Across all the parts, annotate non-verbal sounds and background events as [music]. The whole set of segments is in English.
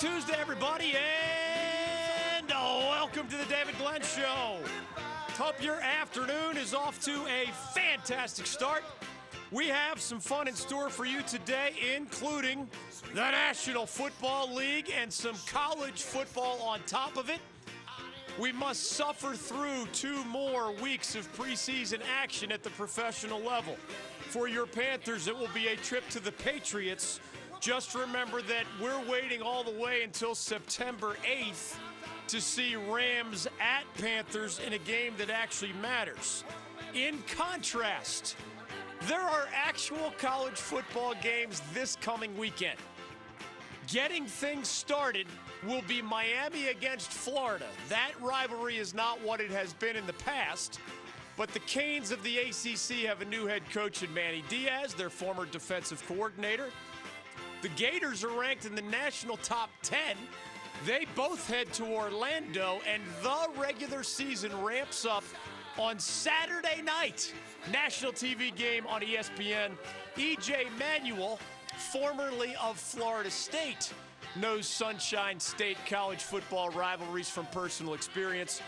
Tuesday, everybody, and uh, welcome to the David Glenn Show. Hope your afternoon is off to a fantastic start. We have some fun in store for you today, including the National Football League and some college football on top of it. We must suffer through two more weeks of preseason action at the professional level. For your Panthers, it will be a trip to the Patriots just remember that we're waiting all the way until September 8th to see Rams at Panthers in a game that actually matters. In contrast, there are actual college football games this coming weekend. Getting things started will be Miami against Florida. That rivalry is not what it has been in the past. But the Canes of the ACC have a new head coach in Manny Diaz, their former defensive coordinator. The Gators are ranked in the national top 10. They both head to Orlando, and the regular season ramps up on Saturday night. National TV game on ESPN. EJ Manuel, formerly of Florida State, knows Sunshine State college football rivalries from personal experience.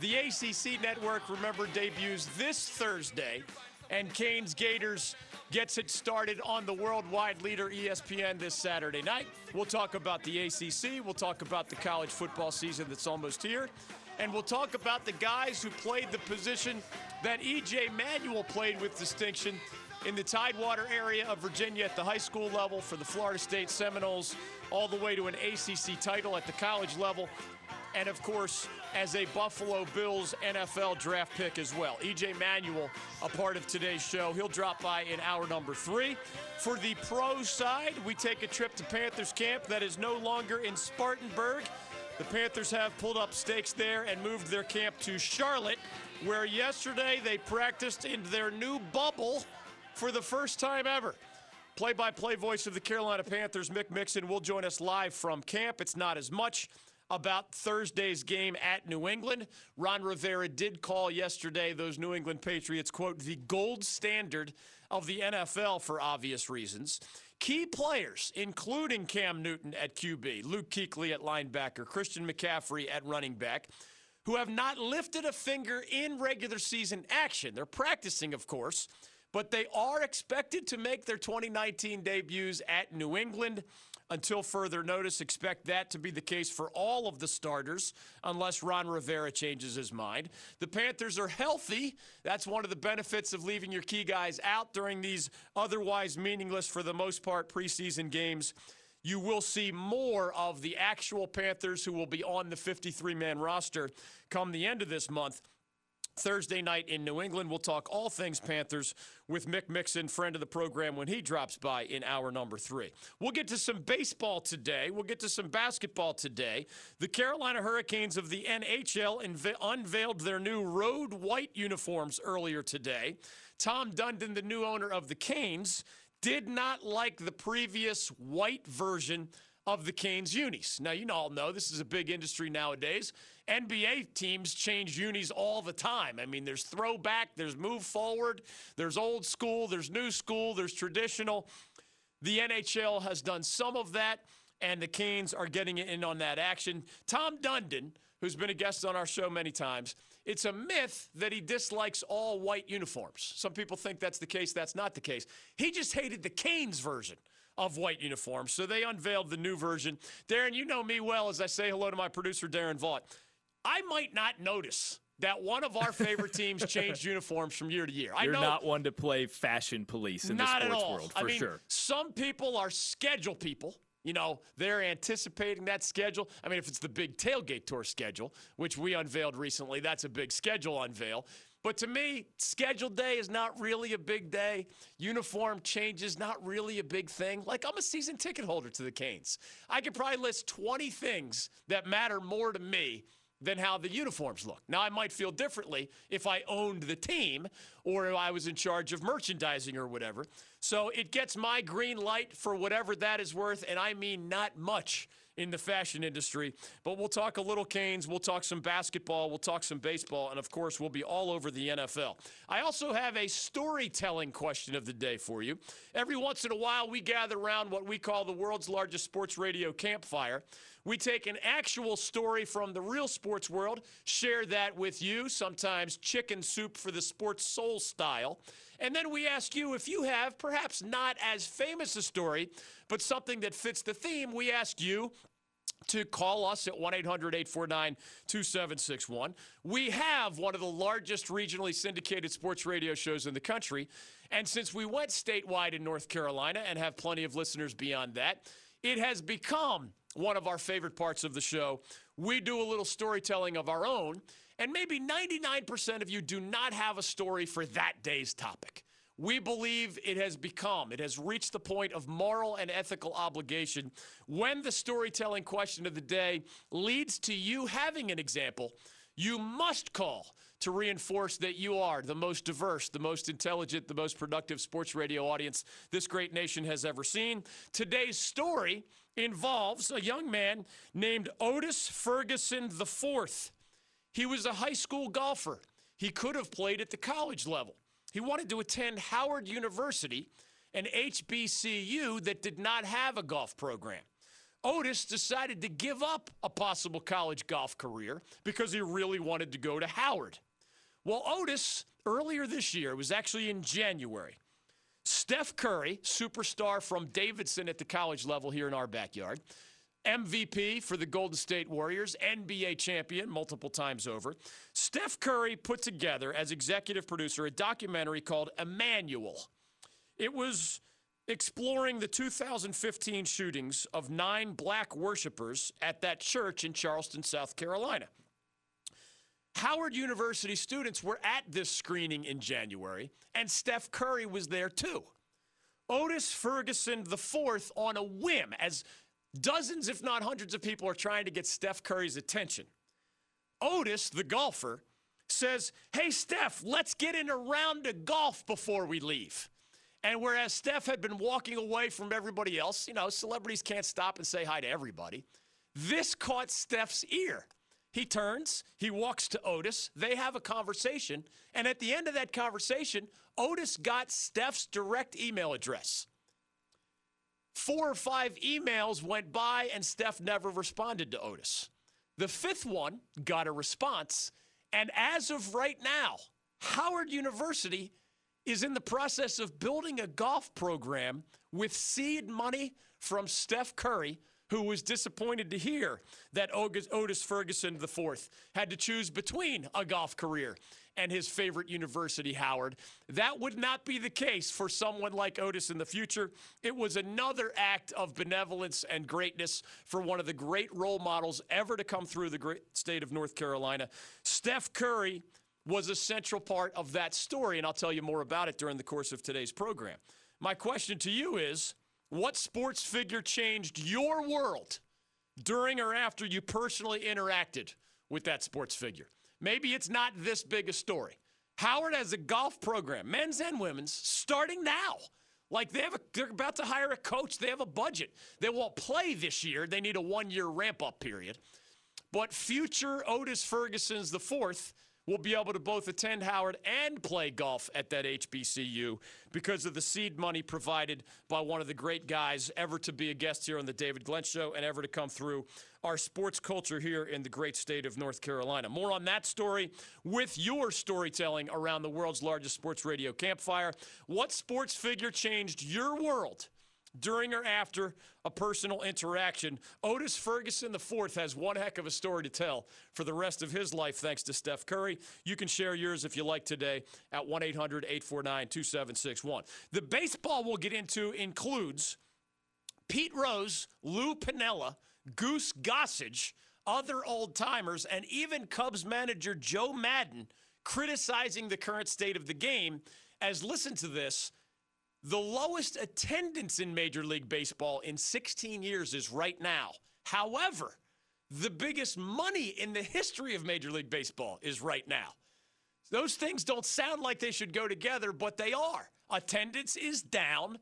The ACC network, remember, debuts this Thursday, and Canes Gators gets it started on the worldwide leader ESPN this Saturday night. We'll talk about the ACC, we'll talk about the college football season that's almost here, and we'll talk about the guys who played the position that EJ Manuel played with distinction in the Tidewater area of Virginia at the high school level for the Florida State Seminoles, all the way to an ACC title at the college level, and of course, as a Buffalo Bills NFL draft pick as well. EJ Manuel, a part of today's show. He'll drop by in hour number three. For the pro side, we take a trip to Panthers camp that is no longer in Spartanburg. The Panthers have pulled up stakes there and moved their camp to Charlotte, where yesterday they practiced in their new bubble for the first time ever. Play by play voice of the Carolina Panthers, Mick Mixon, will join us live from camp. It's not as much about Thursday's game at New England. Ron Rivera did call yesterday those New England Patriots, quote, the gold standard of the NFL for obvious reasons. Key players, including Cam Newton at QB, Luke Kuechly at linebacker, Christian McCaffrey at running back, who have not lifted a finger in regular season action. They're practicing, of course, but they are expected to make their 2019 debuts at New England. Until further notice, expect that to be the case for all of the starters, unless Ron Rivera changes his mind. The Panthers are healthy. That's one of the benefits of leaving your key guys out during these otherwise meaningless, for the most part, preseason games. You will see more of the actual Panthers who will be on the 53 man roster come the end of this month. Thursday night in New England. We'll talk all things Panthers with Mick Mixon, friend of the program, when he drops by in hour number three. We'll get to some baseball today. We'll get to some basketball today. The Carolina Hurricanes of the NHL unve- unveiled their new road white uniforms earlier today. Tom Dundon, the new owner of the Canes, did not like the previous white version of the Canes unis. Now, you all know this is a big industry nowadays. NBA teams change unis all the time. I mean, there's throwback, there's move forward, there's old school, there's new school, there's traditional. The NHL has done some of that, and the Canes are getting in on that action. Tom Dundon, who's been a guest on our show many times, it's a myth that he dislikes all white uniforms. Some people think that's the case. That's not the case. He just hated the Canes version of white uniforms. So they unveiled the new version. Darren, you know me well as I say hello to my producer, Darren Vaught. I might not notice that one of our favorite teams [laughs] changed uniforms from year to year. You're not one to play fashion police in not the at sports all. world, I for mean, sure. Some people are schedule people. You know, they're anticipating that schedule. I mean, if it's the big tailgate tour schedule, which we unveiled recently, that's a big schedule unveil. But to me, scheduled day is not really a big day. Uniform changes not really a big thing. Like I'm a season ticket holder to the Canes. I could probably list 20 things that matter more to me than how the uniforms look. Now, I might feel differently if I owned the team or if I was in charge of merchandising or whatever. So it gets my green light for whatever that is worth, and I mean not much in the fashion industry. But we'll talk a little Canes, we'll talk some basketball, we'll talk some baseball, and of course, we'll be all over the NFL. I also have a storytelling question of the day for you. Every once in a while, we gather around what we call the world's largest sports radio campfire. We take an actual story from the real sports world, share that with you, sometimes chicken soup for the sports soul style. And then we ask you if you have perhaps not as famous a story, but something that fits the theme. We ask you to call us at 1 800 849 2761. We have one of the largest regionally syndicated sports radio shows in the country. And since we went statewide in North Carolina and have plenty of listeners beyond that, it has become one of our favorite parts of the show. We do a little storytelling of our own, and maybe 99% of you do not have a story for that day's topic. We believe it has become, it has reached the point of moral and ethical obligation when the storytelling question of the day leads to you having an example. You must call to reinforce that you are the most diverse, the most intelligent, the most productive sports radio audience this great nation has ever seen. Today's story involves a young man named Otis Ferguson IV. He was a high school golfer. He could have played at the college level. He wanted to attend Howard University, an HBCU that did not have a golf program. Otis decided to give up a possible college golf career because he really wanted to go to Howard. Well, Otis, earlier this year, was actually in January, Steph Curry, superstar from Davidson at the college level here in our backyard, MVP for the Golden State Warriors, NBA champion multiple times over. Steph Curry put together, as executive producer, a documentary called Emanuel. It was exploring the 2015 shootings of nine black worshipers at that church in Charleston, South Carolina. Howard University students were at this screening in January, and Steph Curry was there too. Otis Ferguson IV, on a whim, as dozens, if not hundreds, of people are trying to get Steph Curry's attention. Otis, the golfer, says, Hey, Steph, let's get in a round of golf before we leave. And whereas Steph had been walking away from everybody else, you know, celebrities can't stop and say hi to everybody, this caught Steph's ear. He turns, he walks to Otis, they have a conversation, and at the end of that conversation, Otis got Steph's direct email address. Four or five emails went by, and Steph never responded to Otis. The fifth one got a response, and as of right now, Howard University is in the process of building a golf program with seed money from Steph Curry who was disappointed to hear that Otis Ferguson IV had to choose between a golf career and his favorite university, Howard. That would not be the case for someone like Otis in the future. It was another act of benevolence and greatness for one of the great role models ever to come through the great state of North Carolina. Steph Curry was a central part of that story, and I'll tell you more about it during the course of today's program. My question to you is what sports figure changed your world during or after you personally interacted with that sports figure? Maybe it's not this big a story. Howard has a golf program, men's and women's, starting now. Like they have a, they're about to hire a coach. They have a budget. They won't play this year. They need a one-year ramp-up period. But future Otis Ferguson's the fourth will be able to both attend Howard and play golf at that HBCU because of the seed money provided by one of the great guys ever to be a guest here on the David Glenn Show and ever to come through our sports culture here in the great state of North Carolina. More on that story with your storytelling around the world's largest sports radio campfire. What sports figure changed your world? During or after a personal interaction. Otis Ferguson IV has one heck of a story to tell for the rest of his life, thanks to Steph Curry. You can share yours if you like today at 1 800 849 2761. The baseball we'll get into includes Pete Rose, Lou Piniella, Goose Gossage, other old timers, and even Cubs manager Joe Maddon criticizing the current state of the game. As listen to this the lowest attendance in Major League Baseball in 16 years is right now. However, the biggest money in the history of Major League Baseball is right now. Those things don't sound like they should go together, but they are. Attendance is down.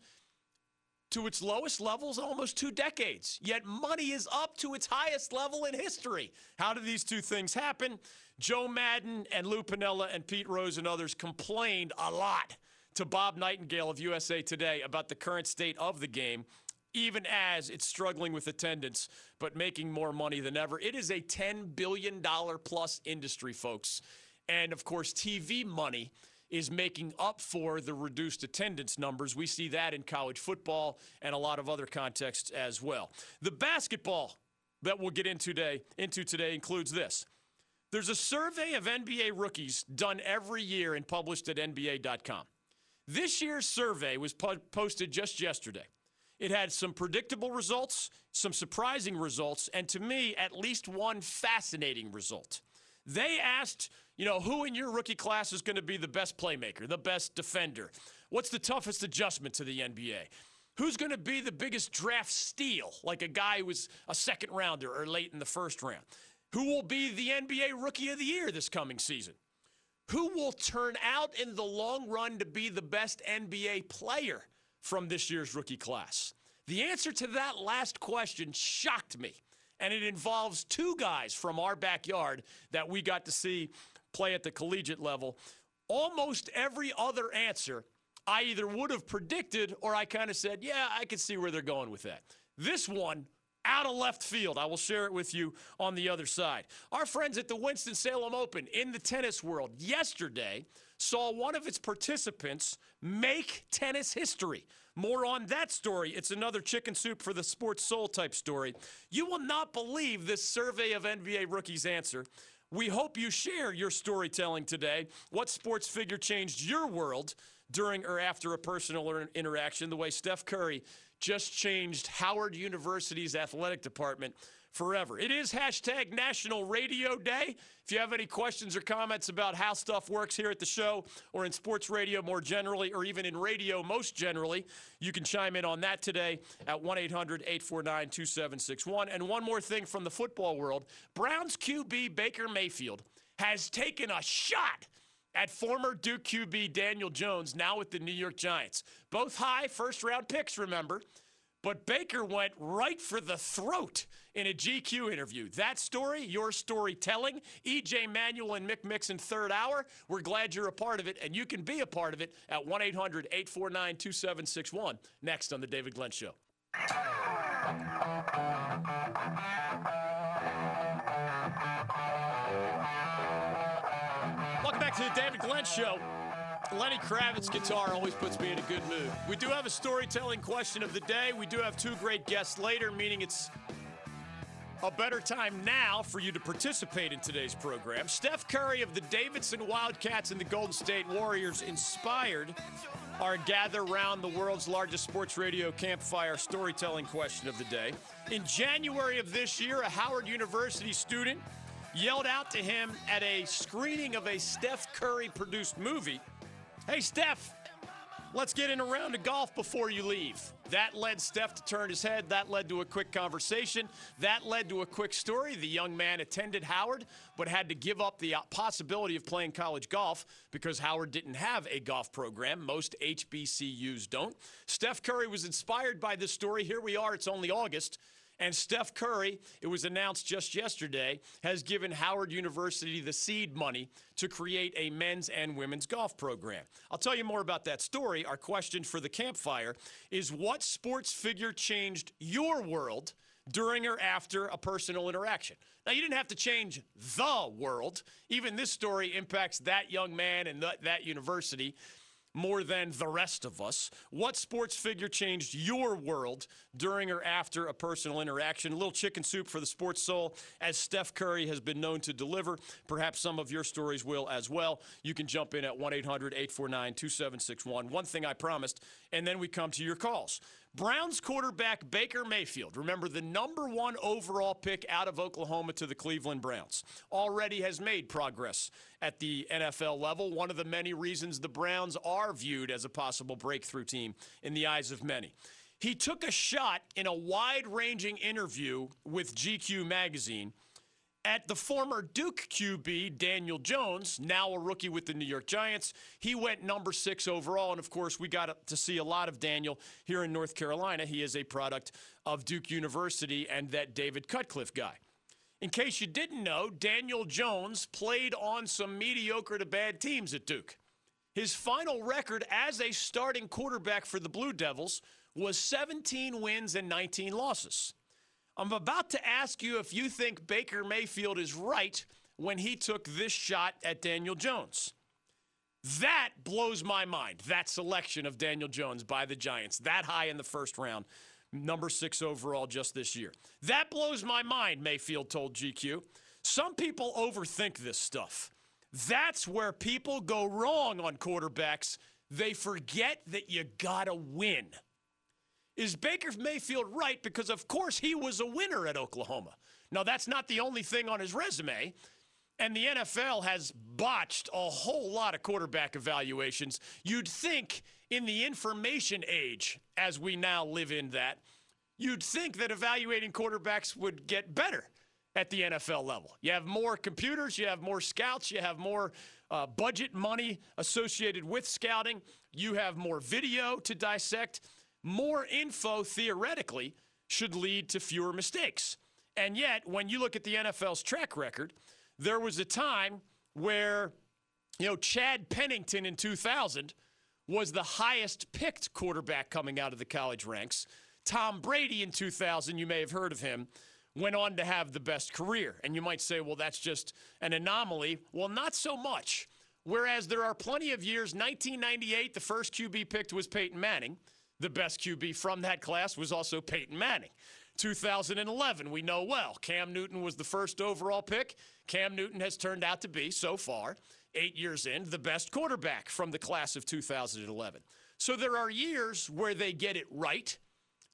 to its lowest levels in almost two decades. Yet money is up to its highest level in history. How do these two things happen? Joe Maddon and Lou Piniella and Pete Rose and others complained a lot to Bob Nightingale of USA Today about the current state of the game, even as it's struggling with attendance but making more money than ever. It is a $10 billion plus industry, folks. And of course, TV money is making up for the reduced attendance numbers. We see that in college football and a lot of other contexts as well. The basketball that we'll get into today, into today includes this. There's a survey of NBA rookies done every year and published at NBA.com. This year's survey was po- posted just yesterday. It had some predictable results, some surprising results, and to me, at least one fascinating result. They asked, you know, who in your rookie class is going to be the best playmaker, the best defender? What's the toughest adjustment to the NBA? Who's going to be the biggest draft steal, like a guy who was a second rounder or late in the first round? Who will be the NBA Rookie of the Year this coming season? Who will turn out in the long run to be the best NBA player from this year's rookie class? The answer to that last question shocked me. And it involves two guys from our backyard that we got to see play at the collegiate level. Almost every other answer I either would have predicted or I kind of said, yeah, I can see where they're going with that. This one, out of left field. I will share it with you on the other side. Our friends at the Winston-Salem Open in the tennis world yesterday saw one of its participants make tennis history. More on that story. It's another chicken soup for the sports soul type story. You will not believe this survey of NBA rookies answer. We hope you share your storytelling today. What sports figure changed your world during or after a personal interaction, the way Steph Curry just changed Howard University's athletic department forever. It is hashtag National Radio Day. If you have any questions or comments about how stuff works here at the show or in sports radio more generally, or even in radio most generally, you can chime in on that today at 1 800 849 2761. And one more thing from the football world Browns QB Baker Mayfield has taken a shot at former Duke QB Daniel Jones, now with the New York Giants. Both high first round picks, remember. But Baker went right for the throat in a GQ interview. That story, your storytelling, EJ Manuel and Mick Mixon, third hour. We're glad you're a part of it, and you can be a part of it at 1 800 849 2761. Next on The David Glenn Show. To The David Glenn Show. Lenny Kravitz guitar always puts me in a good mood. We do have a storytelling question of the day. We do have two great guests later, meaning it's a better time now for you to participate in today's program. Steph Curry of the Davidson Wildcats and the Golden State Warriors inspired our gather round the world's largest sports radio campfire storytelling question of the day. In January of this year, a Howard University student yelled out to him at a screening of a Steph Curry produced movie Hey, Steph, let's get in a round of golf before you leave. That led Steph to turn his head. That led to a quick conversation. That led to a quick story. The young man attended Howard, but had to give up the possibility of playing college golf because Howard didn't have a golf program. Most HBCUs don't. Steph Curry was inspired by this story. Here we are, it's only August. And Steph Curry, it was announced just yesterday, has given Howard University the seed money to create a men's and women's golf program. I'll tell you more about that story. Our question for the campfire is what sports figure changed your world during or after a personal interaction? Now, you didn't have to change the world. Even this story impacts that young man and that, university more than the rest of us. What sports figure changed your world during or after a personal interaction? A little chicken soup for the sports soul, as Steph Curry has been known to deliver. Perhaps some of your stories will as well. You can jump in at 1 800 849 2761. One thing I promised, and then we come to your calls. Browns quarterback Baker Mayfield, remember the number one overall pick out of Oklahoma to the Cleveland Browns, already has made progress at the NFL level. One of the many reasons the Browns are viewed as a possible breakthrough team in the eyes of many. He took a shot in a wide ranging interview with GQ magazine at the former Duke QB, Daniel Jones, now a rookie with the New York Giants. He went number six overall. And of course, we got to see a lot of Daniel here in North Carolina. He is a product of Duke University and that David Cutcliffe guy. In case you didn't know, Daniel Jones played on some mediocre to bad teams at Duke. His final record as a starting quarterback for the Blue Devils was 17 wins and 19 losses. I'm about to ask you if you think Baker Mayfield is right when he took this shot at Daniel Jones. That blows my mind, that selection of Daniel Jones by the Giants, that high in the first round, number six overall just this year. That blows my mind, Mayfield told GQ. Some people overthink this stuff. That's where people go wrong on quarterbacks. They forget that you gotta win. Is Baker Mayfield right? Because, of course, he was a winner at Oklahoma. Now, that's not the only thing on his resume. And the NFL has botched a whole lot of quarterback evaluations. You'd think in the information age, as we now live in that, you'd think that evaluating quarterbacks would get better at the NFL level. You have more computers, you have more scouts, you have more uh, budget money associated with scouting, you have more video to dissect more info theoretically should lead to fewer mistakes. And yet, when you look at the NFL's track record, there was a time where, you know, Chad Pennington in 2000 was the highest picked quarterback coming out of the college ranks. Tom Brady in 2000, you may have heard of him, went on to have the best career. And you might say, well, that's just an anomaly. Well, not so much. Whereas there are plenty of years, 1998, the first QB picked was Peyton Manning. The best QB from that class was also Peyton Manning. 2011, we know well. Cam Newton was the first overall pick. Cam Newton has turned out to be, so far, eight years in, the best quarterback from the class of 2011. So there are years where they get it right,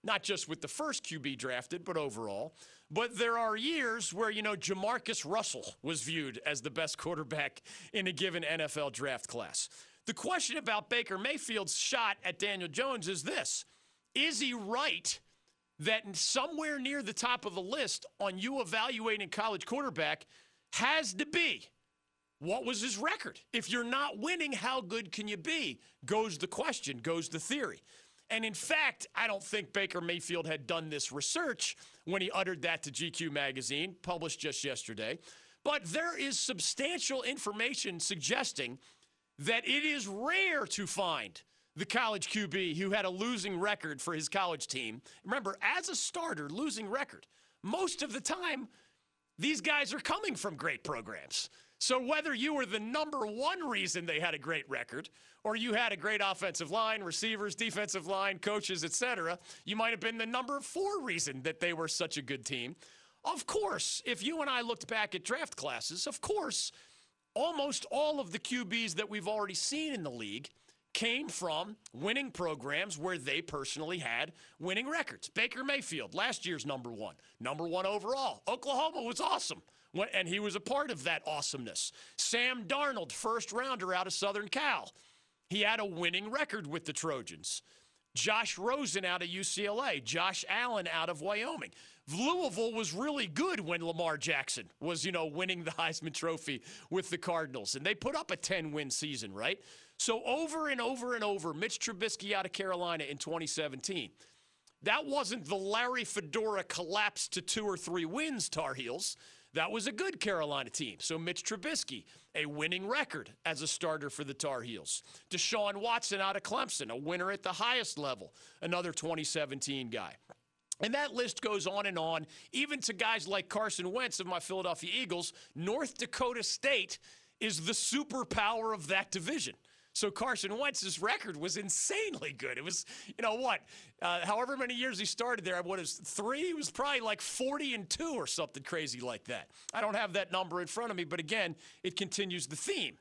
not just with the first QB drafted, but overall. But there are years where, you know, Jamarcus Russell was viewed as the best quarterback in a given NFL draft class. The question about Baker Mayfield's shot at Daniel Jones is this Is he right that somewhere near the top of the list on you evaluating college quarterback has to be what was his record? If you're not winning, how good can you be? Goes the question, goes the theory. And in fact, I don't think Baker Mayfield had done this research when he uttered that to GQ magazine, published just yesterday. But there is substantial information suggesting that it is rare to find the college QB who had a losing record for his college team. Remember, as a starter, losing record. Most of the time, these guys are coming from great programs. So whether you were the number one reason they had a great record, or you had a great offensive line, receivers, defensive line, coaches, etc., you might have been the number four reason that they were such a good team. Of course, if you and I looked back at draft classes, of course, almost all of the QBs that we've already seen in the league came from winning programs where they personally had winning records. Baker Mayfield, last year's number one, number one overall. Oklahoma was awesome, and he was a part of that awesomeness. Sam Darnold, first rounder out of Southern Cal. He had a winning record with the Trojans. Josh Rosen out of UCLA, Josh Allen out of Wyoming. Louisville was really good when Lamar Jackson was, you know, winning the [laughs] Heisman Trophy with the Cardinals. And they put up a 10 win season, right? So over and over and over, Mitch Trubisky out of Carolina in 2017. That wasn't the Larry Fedora collapse to two or three wins, Tar Heels. That was a good Carolina team. So Mitch Trubisky, a winning record as a starter for the Tar Heels. Deshaun Watson out of Clemson, a winner at the highest level, another 2017 guy. And that list goes on and on, even to guys like Carson Wentz of my Philadelphia Eagles. North Dakota State is the superpower of that division. So Carson Wentz's record was insanely good. It was, you know what, uh, however many years he started there, what is three? He was probably like 40 and two or something crazy like that. I don't have that number in front of me, but again, it continues the theme.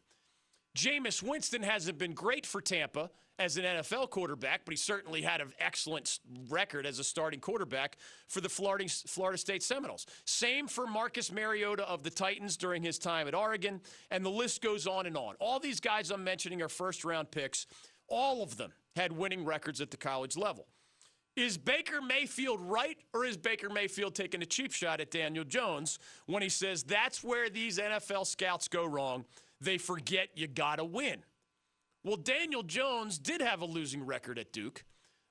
Jameis Winston hasn't been great for Tampa as an NFL quarterback, but he certainly had an excellent record as a starting quarterback for the Florida, Florida State Seminoles. Same for Marcus Mariota of the Titans during his time at Oregon, and the list goes on and on. All these guys I'm mentioning are first round picks. All of them had winning records at the college level. Is Baker Mayfield right, or is Baker Mayfield taking a cheap shot at Daniel Jones when he says that's where these NFL scouts go wrong? They forget you got to win. Well, Daniel Jones did have a losing record at Duke,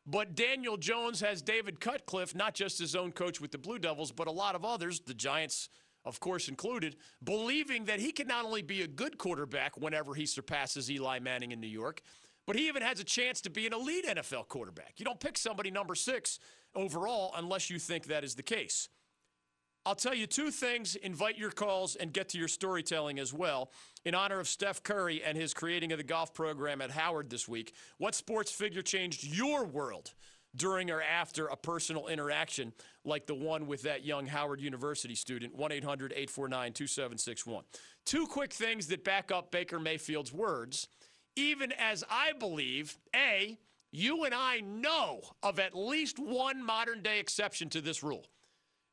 but Daniel Jones has David Cutcliffe, not just his own coach with the Blue Devils, but a lot of others, the Giants, of course, included, believing that he can not only be a good quarterback whenever he surpasses Eli Manning in New York, but he even has a chance to be an elite NFL quarterback. You don't pick somebody number six overall unless you think that is the case. I'll tell you two things, invite your calls, and get to your storytelling as well. In honor of Steph Curry and his creating of the golf program at Howard this week, what sports figure changed your world during or after a personal interaction like the one with that young Howard University student? 1 800 849 2761. Two quick things that back up Baker Mayfield's words, even as I believe, A, you and I know of at least one modern day exception to this rule.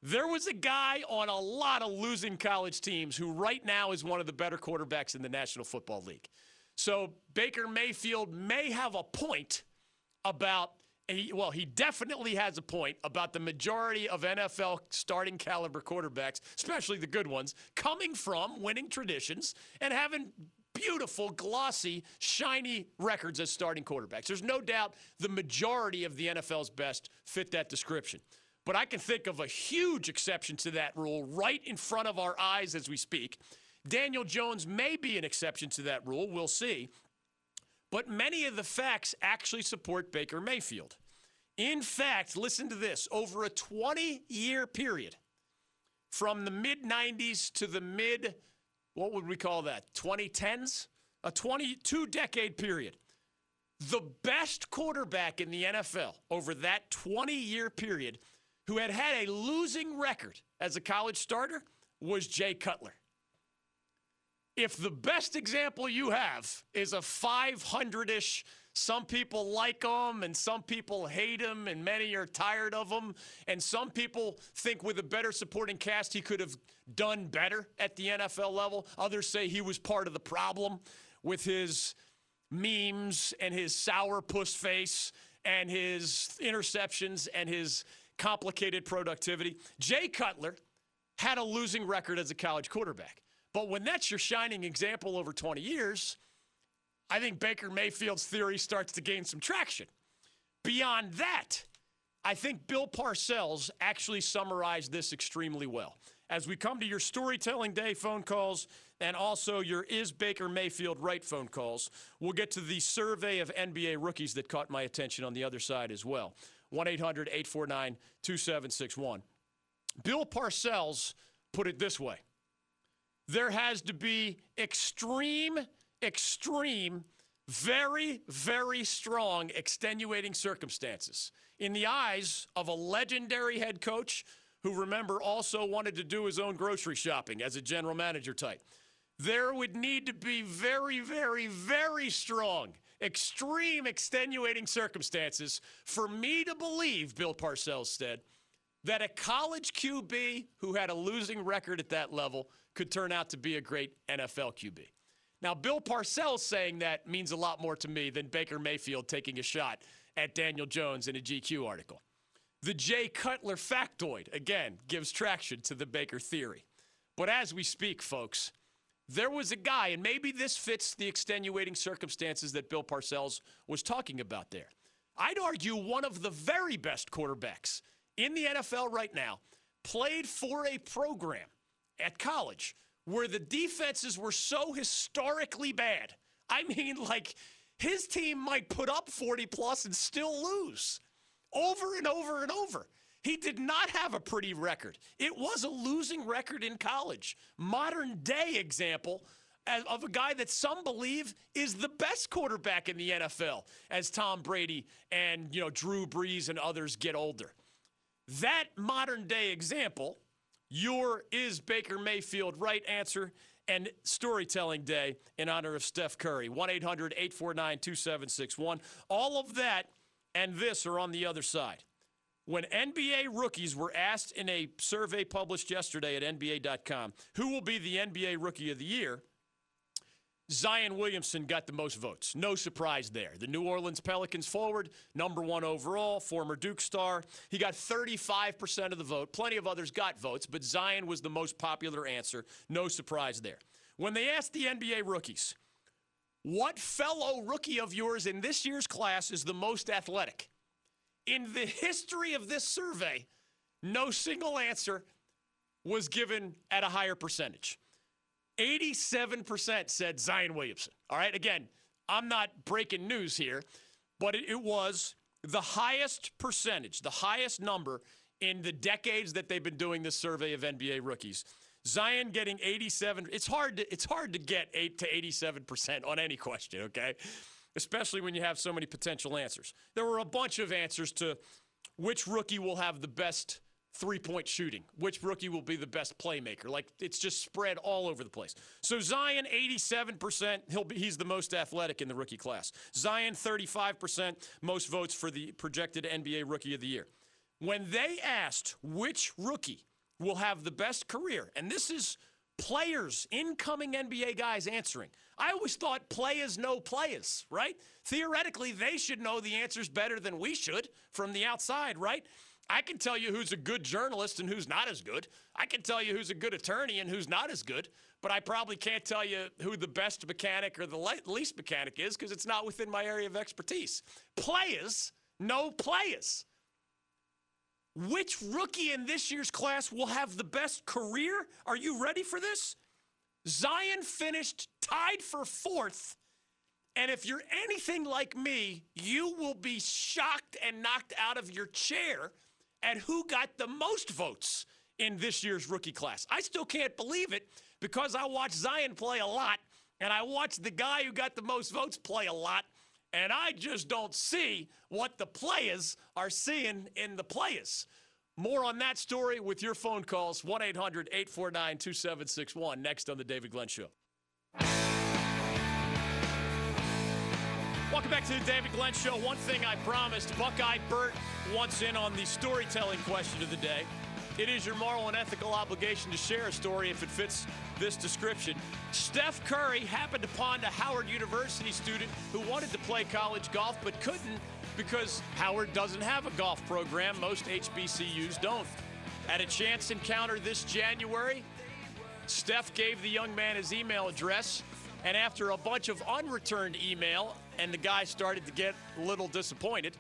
There was a guy on a lot of losing college teams who right now is one of the better quarterbacks in the National Football League. So Baker Mayfield may have a point about, well, he definitely has a point about the majority of NFL starting caliber quarterbacks, especially the good ones, coming from winning traditions and having beautiful, glossy, shiny records as starting quarterbacks. There's no doubt the majority of the NFL's best fit that description. But I can think of a huge exception to that rule right in front of our eyes as we speak. Daniel Jones may be an exception to that rule. We'll see. But many of the facts actually support Baker Mayfield. In fact, listen to this over a 20 year period, from the mid 90s to the mid, what would we call that, 2010s? A 22 decade period. The best quarterback in the NFL over that 20 year period who had had a losing record as a college starter was Jay Cutler. If the best example you have is a 500 ish, some people like him and some people hate him and many are tired of him, and some people think with a better supporting cast he could have done better at the NFL level. Others say he was part of the problem with his memes and his sour puss face and his interceptions and his complicated productivity. Jay Cutler had a losing record as a college quarterback. But when that's your shining example over 20 years, I think Baker Mayfield's theory starts to gain some traction. Beyond that, I think Bill Parcells actually summarized this extremely well. As we come to your storytelling day phone calls and also your Is Baker Mayfield Right phone calls, we'll get to the survey of NBA rookies that caught my attention on the other side as well. 1 800 849 2761. Bill Parcells put it this way there has to be extreme, extreme, very, very strong extenuating circumstances in the eyes of a legendary head coach who, remember, also wanted to do his own grocery shopping as a general manager type. There would need to be very, very, very strong extreme extenuating circumstances for me to believe, Bill Parcells said, that a college QB who had a losing record at that level could turn out to be a great NFL QB. Now, Bill Parcells saying that means a lot more to me than Baker Mayfield taking a shot at Daniel Jones in a GQ article. The Jay Cutler factoid, again, gives traction to the Baker theory. But as we speak, folks, there was a guy, and maybe this fits the extenuating circumstances that Bill Parcells was talking about there. I'd argue one of the very best quarterbacks in the NFL right now played for a program at college where the defenses were so historically bad. I mean, like his team might put up 40 plus and still lose over and over and over. He did not have a pretty record. It was a losing record in college. Modern day example of a guy that some believe is the best quarterback in the NFL as Tom Brady and, you know, Drew Brees and others get older. That modern day example, your is Baker Mayfield right answer and storytelling day in honor of Steph Curry. 1 800 849 2761. All of that and this are on the other side. When NBA rookies were asked in a survey published yesterday at NBA.com who will be the NBA Rookie of the Year, Zion Williamson got the most votes. No surprise there. The New Orleans Pelicans forward, number one overall, former Duke star. He got 35% of the vote. Plenty of others got votes, but Zion was the most popular answer. No surprise there. When they asked the NBA rookies, what fellow rookie of yours in this year's class is the most athletic? In the history of this survey, no single answer was given at a higher percentage. 87% said Zion Williamson. All right, again, I'm not breaking news here, but it, it, was the highest percentage, the highest number in the decades that they've been doing this survey of NBA rookies. Zion getting 87. It's hard to it's hard to get 8 to 87% on any question, okay? Especially when you have so many potential answers. There were a bunch of answers to which rookie will have the best three point shooting. Which rookie will be the best playmaker? Like it's just spread all over the place. So Zion, 87%. He'll be, he's the most athletic in the rookie class. Zion, 35%. Most votes for the projected NBA Rookie of the Year. When they asked which rookie will have the best career, and this is players, incoming NBA guys answering. I always thought players know players, right? Theoretically, they should know the answers better than we should from the outside, right? I can tell you who's a good journalist and who's not as good. I can tell you who's a good attorney and who's not as good, but I probably can't tell you who the best mechanic or the least mechanic is because it's not within my area of expertise. Players know players. Which rookie in this year's class will have the best career? Are you ready for this? Zion finished tied for fourth. And if you're anything like me, you will be shocked and knocked out of your chair at who got the most votes in this year's rookie class. I still can't believe it because I watched Zion play a lot and I watched the guy who got the most votes play a lot. And I just don't see what the players are seeing in the players. More on that story with your phone calls 1 800 849 2761 next on The David Glenn Show. Welcome back to the David Glenn Show. One thing I promised Buckeye Burt wants in on the storytelling question of the day. It is your moral and ethical obligation to share a story if it fits this description. Steph Curry happened upon a Howard University student who wanted to play college golf but couldn't because Howard doesn't have a golf program. Most HBCUs don't. At a chance encounter this January, Steph gave the young man his email address, and after a bunch of unreturned email, and the guy started to get a little disappointed.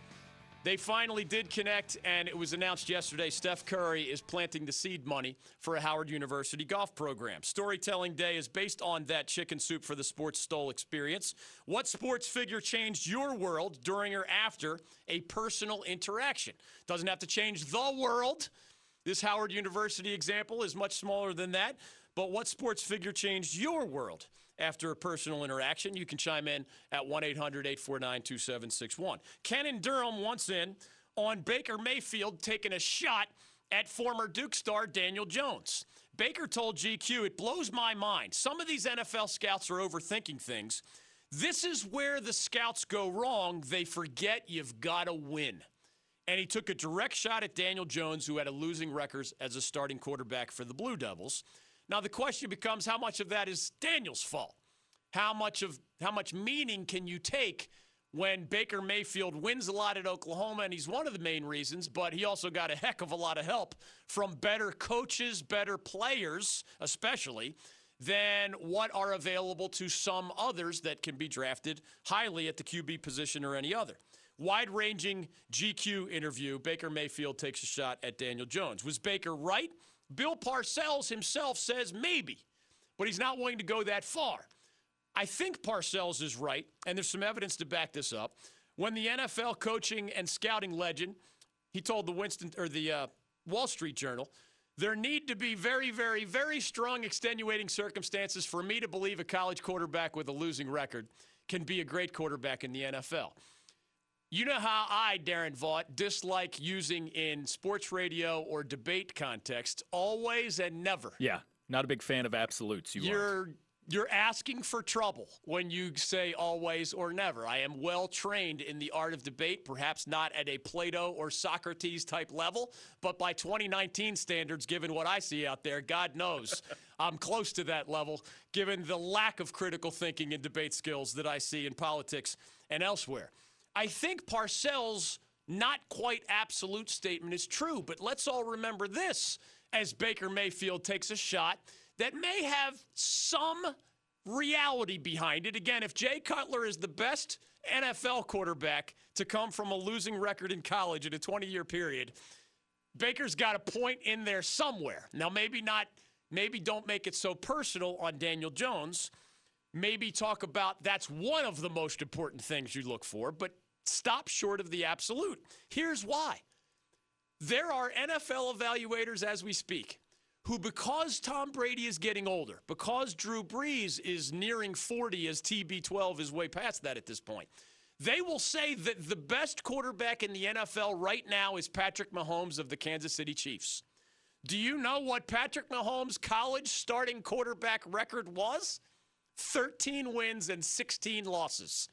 They finally did connect, and it was announced yesterday Steph Curry is planting the seed money for a Howard University golf program. Storytelling Day is based on that chicken soup for the sports stole experience. What sports figure changed your world during or after a personal interaction? Doesn't have to change the world. This Howard University example is much smaller than that, but what sports figure changed your world? After a personal interaction. You can chime in at 1 800 849 2761. Ken in Durham once in on Baker Mayfield taking a shot at former Duke star Daniel Jones. Baker told GQ, It blows my mind. Some of these NFL scouts are overthinking things. This is where the scouts go wrong. They forget you've got to win. And he took a direct shot at Daniel Jones, who had a losing record as a starting quarterback for the Blue Devils. Now the question becomes how much of that is Daniel's fault? How much of how much meaning can you take when Baker Mayfield wins a lot at Oklahoma and he's one of the main reasons, but he also got a heck of a lot of help from better coaches, better players, especially than what are available to some others that can be drafted highly at the QB position or any other. Wide ranging GQ interview, Baker Mayfield takes a shot at Daniel Jones. Was Baker right? Bill Parcells himself says maybe, but he's not willing to go that far. I think Parcells is right, and there's some evidence to back this up. When the NFL coaching and scouting legend, he told the Winston or the uh, Wall Street Journal, there need to be very, very, very strong extenuating circumstances for me to believe a college quarterback with a losing record can be a great quarterback in the NFL. You know how I, Darren Vaught, dislike using in sports radio or debate context always and never. Yeah, not a big fan of absolutes. You You're are. You're asking for trouble when you say always or never. I am well trained in the art of debate, perhaps not at a Plato or Socrates type level, but by 2019 standards, given what I see out there, God knows [laughs] I'm close to that level, given the lack of critical thinking and debate skills that I see in politics and elsewhere. I think Parcells' not quite absolute statement is true, but let's all remember this as Baker Mayfield takes a shot that may have some reality behind it. Again, if Jay Cutler is the best NFL quarterback to come from a losing record in college in a 20 year period, Baker's got a point in there somewhere. Now, maybe not, maybe don't make it so personal on Daniel Jones. Maybe talk about that's one of the most important things you look for, but stop short of the absolute. Here's why there are NFL evaluators as we speak who, because Tom Brady is getting older, because Drew Brees is nearing 40 as TB12 is way past that at this point, they will say that the best quarterback in the NFL right now is Patrick Mahomes of the Kansas City Chiefs. Do you know what Patrick Mahomes' college starting quarterback record was? 13 wins and 16 losses.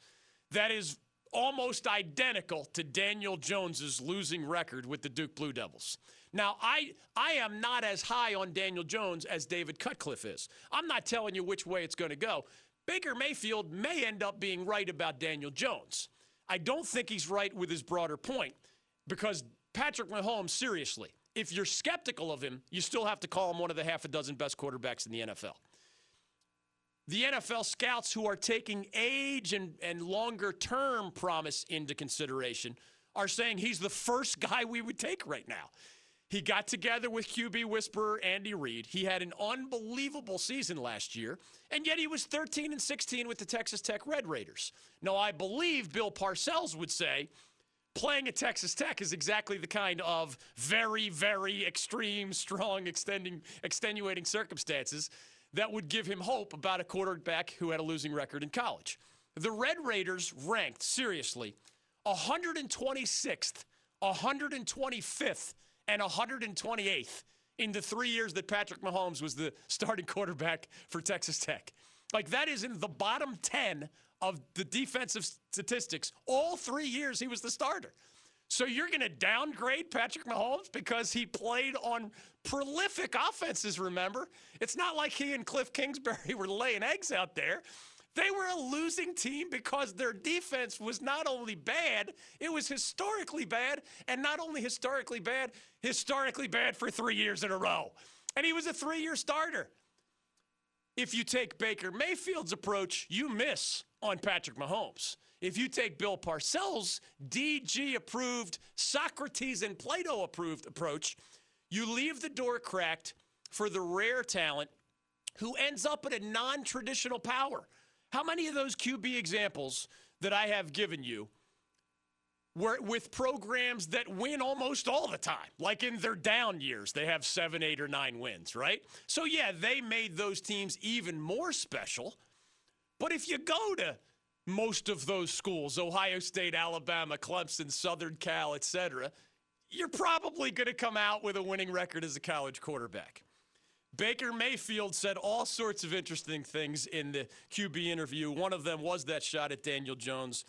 That is almost identical to Daniel Jones's losing record with the Duke Blue Devils. Now, I I am not as high on Daniel Jones as David Cutcliffe is. I'm not telling you which way it's going to go. Baker Mayfield may end up being right about Daniel Jones. I don't think he's right with his broader point because Patrick Mahomes, seriously, if you're skeptical of him, you still have to call him one of the half a dozen best quarterbacks in the NFL the NFL scouts who are taking age and, and longer term promise into consideration are saying he's the first guy we would take right now. He got together with QB whisperer Andy Reid. He had an unbelievable season last year, and yet he was 13 and 16 with the Texas Tech Red Raiders. Now, I believe Bill Parcells would say playing at Texas Tech is exactly the kind of very, very extreme, strong, extending, extenuating circumstances that would give him hope about a quarterback who had a losing record in college. The Red Raiders ranked, seriously, 126th, 125th, and 128th in the three years that Patrick Mahomes was the starting quarterback for Texas Tech. Like, that is in the bottom 10 of the defensive statistics. All three years he was the starter. So you're going to downgrade Patrick Mahomes because he played on prolific offenses, remember? It's not like he and Cliff Kingsbury [laughs] were laying eggs out there. They were a losing team because their defense was not only bad, it was historically bad. And not only historically bad, historically bad for three years in a row. And he was a three year starter. If you take Baker Mayfield's approach, you miss on Patrick Mahomes. If you take Bill Parcells' DG approved, Socrates and Plato approved approach, you leave the door cracked for the rare talent who ends up at a non traditional power. How many of those QB examples that I have given you were with programs that win almost all the time? Like in their down years, they have seven, eight, or nine wins, right? So, yeah, they made those teams even more special. But if you go to most of those schools, Ohio State, Alabama, Clemson, Southern Cal, etc., you're probably going to come out with a winning record as a college quarterback. Baker Mayfield said all sorts of interesting things in the QB interview. One of them was that shot at Daniel Jones.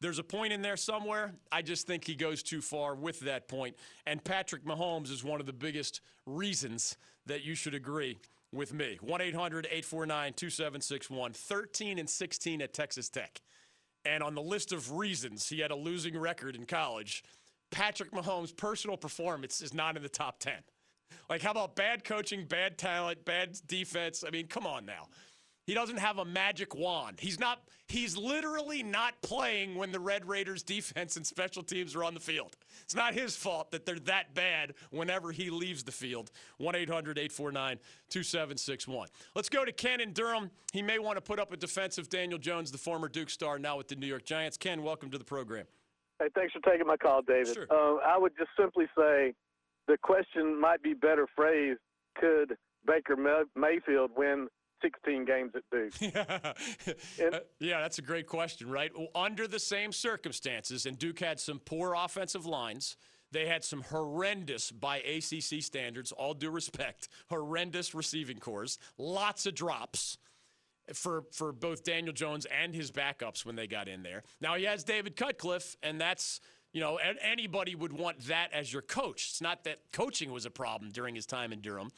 There's a point in there somewhere. I just think he goes too far with that point. And Patrick Mahomes is one of the biggest reasons that you should agree with me. 1 800 849 2761, 13 and 16 at Texas Tech. And on the list of reasons he had a losing record in college, Patrick Mahomes' personal performance is not in the top 10. Like, how about bad coaching, bad talent, bad defense? I mean, come on now. He doesn't have a magic wand. He's not he's literally not playing when the Red Raiders [laughs] defense and special teams are on the field. It's not his fault that they're that bad whenever he leaves the field. 1-800-849-2761. Let's go to Ken in Durham. He may want to put up a defensive Daniel Jones, the former Duke star, now with the New York Giants. Ken, welcome to the program. Hey, thanks for taking my call, David. Sure. Uh, I would just simply say the question might be better phrased. Could Baker Mayfield win 16 games at Duke? [laughs] yeah. Uh, yeah, that's a great question, right? Under the same circumstances, and Duke had some poor offensive lines. They had some horrendous, by ACC standards, all due respect, horrendous receiving corps, lots of drops. For for both Daniel Jones and his backups when they got in there. Now he has David Cutcliffe, and that's you know anybody would want that as your coach. It's not that coaching was a problem during his time in Durham.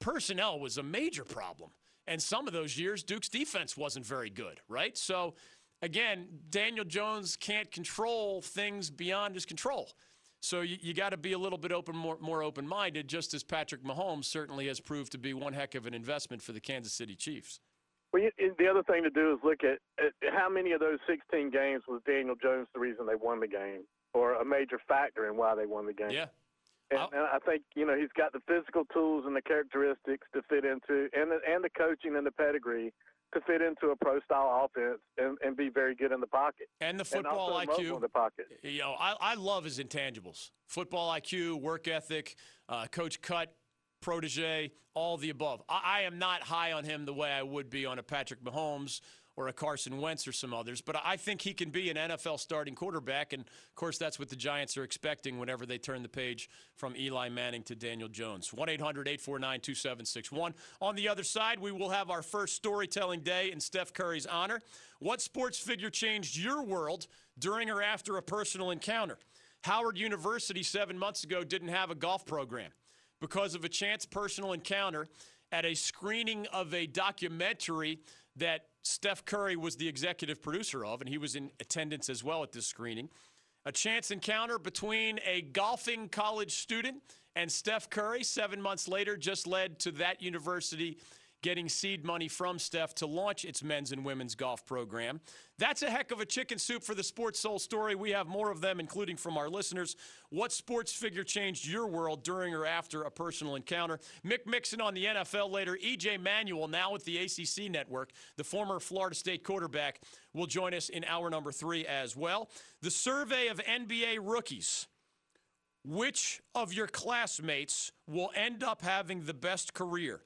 Personnel was a major problem, and some of those years Duke's defense wasn't very good, right? So again, Daniel Jones can't control things beyond his control. So you, you got to be a little bit open, more, more open-minded, just as Patrick Mahomes certainly has proved to be one heck of an investment for the Kansas City Chiefs. Well, you, the other thing to do is look at, at how many of those 16 games was Daniel Jones the reason they won the game, or a major factor in why they won the game. Yeah. And, and, I think you know he's got the physical tools and the characteristics to fit into, and the, and the coaching and the pedigree to fit into a pro style offense and, and be very good in the pocket. And the football and IQ in the pocket. You know, I, I love his intangibles: football IQ, work ethic, uh, coach cut, protege, all the above. I, I, am not high on him the way I would be on a Patrick Mahomes or a Carson Wentz or some others, but I think he can be an NFL starting quarterback. And of course, that's what the Giants are expecting whenever they turn the page from Eli Manning to Daniel Jones. 1 800 849 2761. On the other side, we will have our first storytelling day in Steph Curry's honor. What sports figure changed your world during or after a personal encounter? Howard University seven months ago didn't have a golf program because of a chance personal encounter at a screening of a documentary that Steph Curry was the executive producer of, and he was in attendance as well at this screening. A chance encounter between a golfing college student and Steph Curry seven months later just led to that university getting seed money from Steph to launch its men's and women's golf program. That's a heck of a chicken soup for the Sports Soul story. We have more of them, including from our listeners. What sports figure changed your world during or after a personal encounter? Mick Mixon on the NFL later. EJ Manuel, now with the ACC network, the former Florida State quarterback, will join us in hour number three as well. The survey of NBA rookies. Which of your classmates will end up having the best career?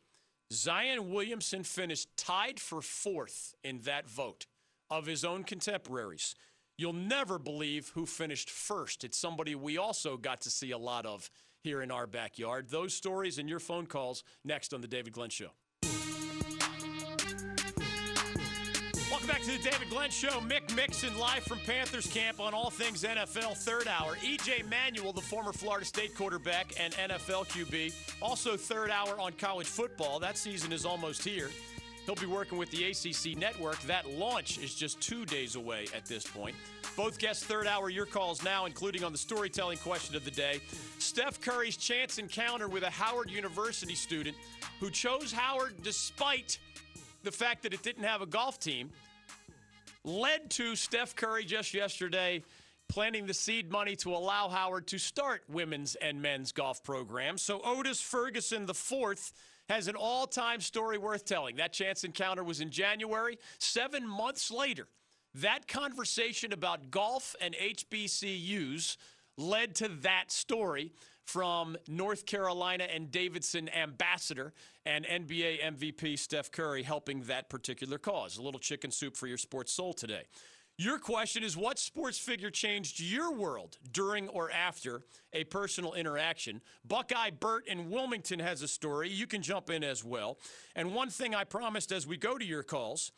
Zion Williamson finished tied for fourth in that vote of his own contemporaries. You'll never believe who finished first. It's somebody we also got to see a lot of here in our backyard. Those stories and your phone calls next on The David Glenn Show. Welcome back to the David Glenn Show. Mick Mixon live from Panthers camp on all things NFL third hour. EJ Manuel, the former Florida State quarterback and NFL QB, also third hour on college football. That season is almost here. He'll be working with the ACC network. That launch is just two days away at this point. Both guests, third hour, your calls now, including on the storytelling question of the day. Steph Curry's chance encounter with a Howard University student who chose Howard despite the fact that it didn't have a golf team led to Steph Curry just yesterday planning the seed money to allow Howard to start women's and men's golf programs. So Otis Ferguson the fourth has an all-time story worth telling. That chance encounter was in January. Seven months later, that conversation about golf and HBCUs led to that story from North Carolina and Davidson ambassador and NBA MVP Steph Curry helping that particular cause. A little chicken soup for your sports soul today. Your question is what sports figure changed your world during or after a personal interaction? Buckeye Burt in Wilmington has a story. You can jump in as well. And one thing I promised as we go to your calls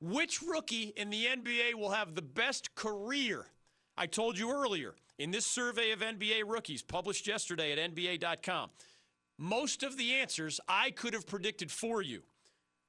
which rookie in the NBA will have the best career? I told you earlier in this survey of NBA rookies published yesterday at NBA.com, most of the answers I could have predicted for you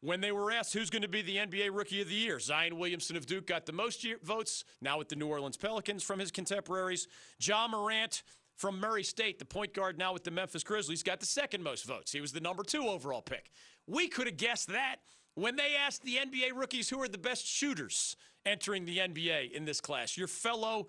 when they were asked who's going to be the NBA Rookie of the Year. Zion Williamson of Duke got the most votes, now with the New Orleans Pelicans from his contemporaries. Ja Morant from Murray State, the point guard now with the Memphis Grizzlies, got the second most votes. He was the number two overall pick. We could have guessed that when they asked the NBA rookies who are the best shooters entering the NBA in this class. Your fellow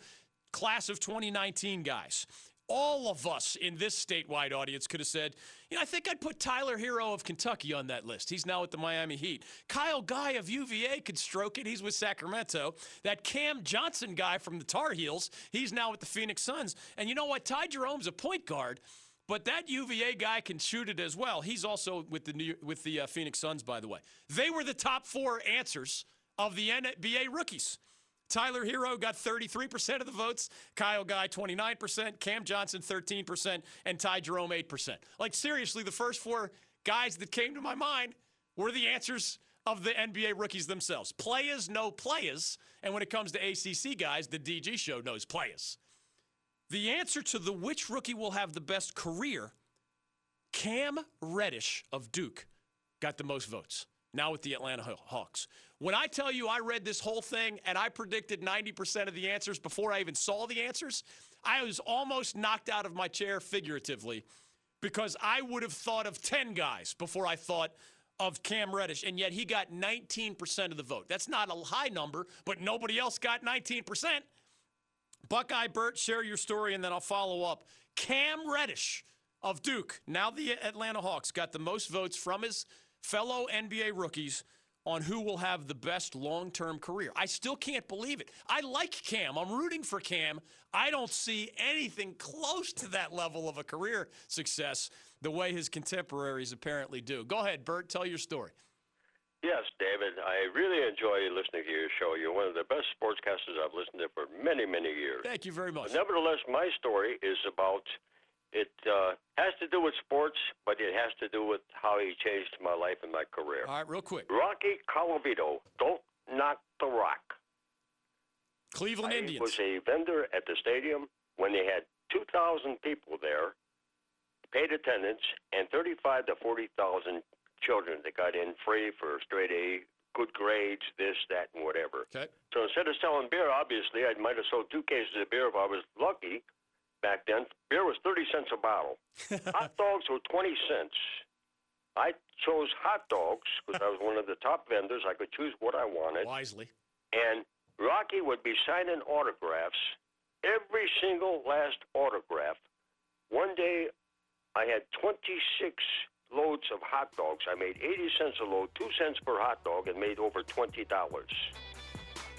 class of 2019 guys. All of us in this statewide audience could have said, you know, I think I'd put Tyler Herro of Kentucky on that list. He's now at the Miami Heat. Kyle Guy of UVA could stroke it. He's with Sacramento. That Cam Johnson guy from the Tar Heels, he's now with the Phoenix Suns. And you know what? Ty Jerome's a point guard. But that UVA guy can shoot it as well. He's also with the New, with the uh, Phoenix Suns, by the way. They were the top four answers of the NBA rookies. Tyler Herro got 33% of the votes, Kyle Guy 29%, Cam Johnson 13%, and Ty Jerome 8%. Like, seriously, the first four guys that came to my mind were the answers of the NBA rookies themselves. Players know players, and when it comes to ACC guys, the DG show knows players. The answer to the which rookie will have the best career, Cam Reddish of Duke got the most votes. Now with the Atlanta Hawks. When I tell you I read this whole thing and I predicted 90% of the answers before I even saw the answers, I was almost knocked out of my chair figuratively because I would have thought of 10 guys before I thought of Cam Reddish, and yet he got 19% of the vote. That's not a high number, but nobody else got 19%. Buckeye Burt, share your story, and then I'll follow up. Cam Reddish of Duke, now the Atlanta Hawks, got the most votes from his fellow NBA rookies on who will have the best long term career. I still can't believe it. I like Cam. I'm rooting for Cam. I don't see anything close to that level of a career success the way his contemporaries apparently do. Go ahead, Bert. Tell your story. Yes, David. I really enjoy listening to your show. You're one of the best sportscasters I've listened to for many, many years. Thank you very much. But nevertheless, my story is about it uh, has to do with sports, but it has to do with how he changed my life and my career. All right, real quick. Rocky Colavito, don't knock the rock. Cleveland I Indians. was a vendor at the stadium when they had 2,000 people there, paid attendance, and 35 to 40,000 children that got in free for straight A, good grades, this, that, and whatever. Okay. So instead of selling beer, obviously, I might have sold two cases of beer if I was lucky back then. Beer was 30 cents a bottle. [laughs] hot dogs were 20 cents. I chose hot dogs because I was one of the top vendors. I could choose what I wanted. Wisely. And Rocky would be signing autographs, every single last autograph. One day, I had 26 loads of hot dogs. I made 80 cents a load, 2 cents per hot dog, and made over $20.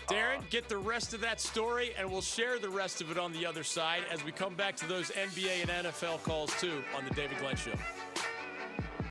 Darren, get the rest of that story, and we'll share the rest of it on the other side as we come back to those NBA and NFL calls, too, on The David Glenn Show.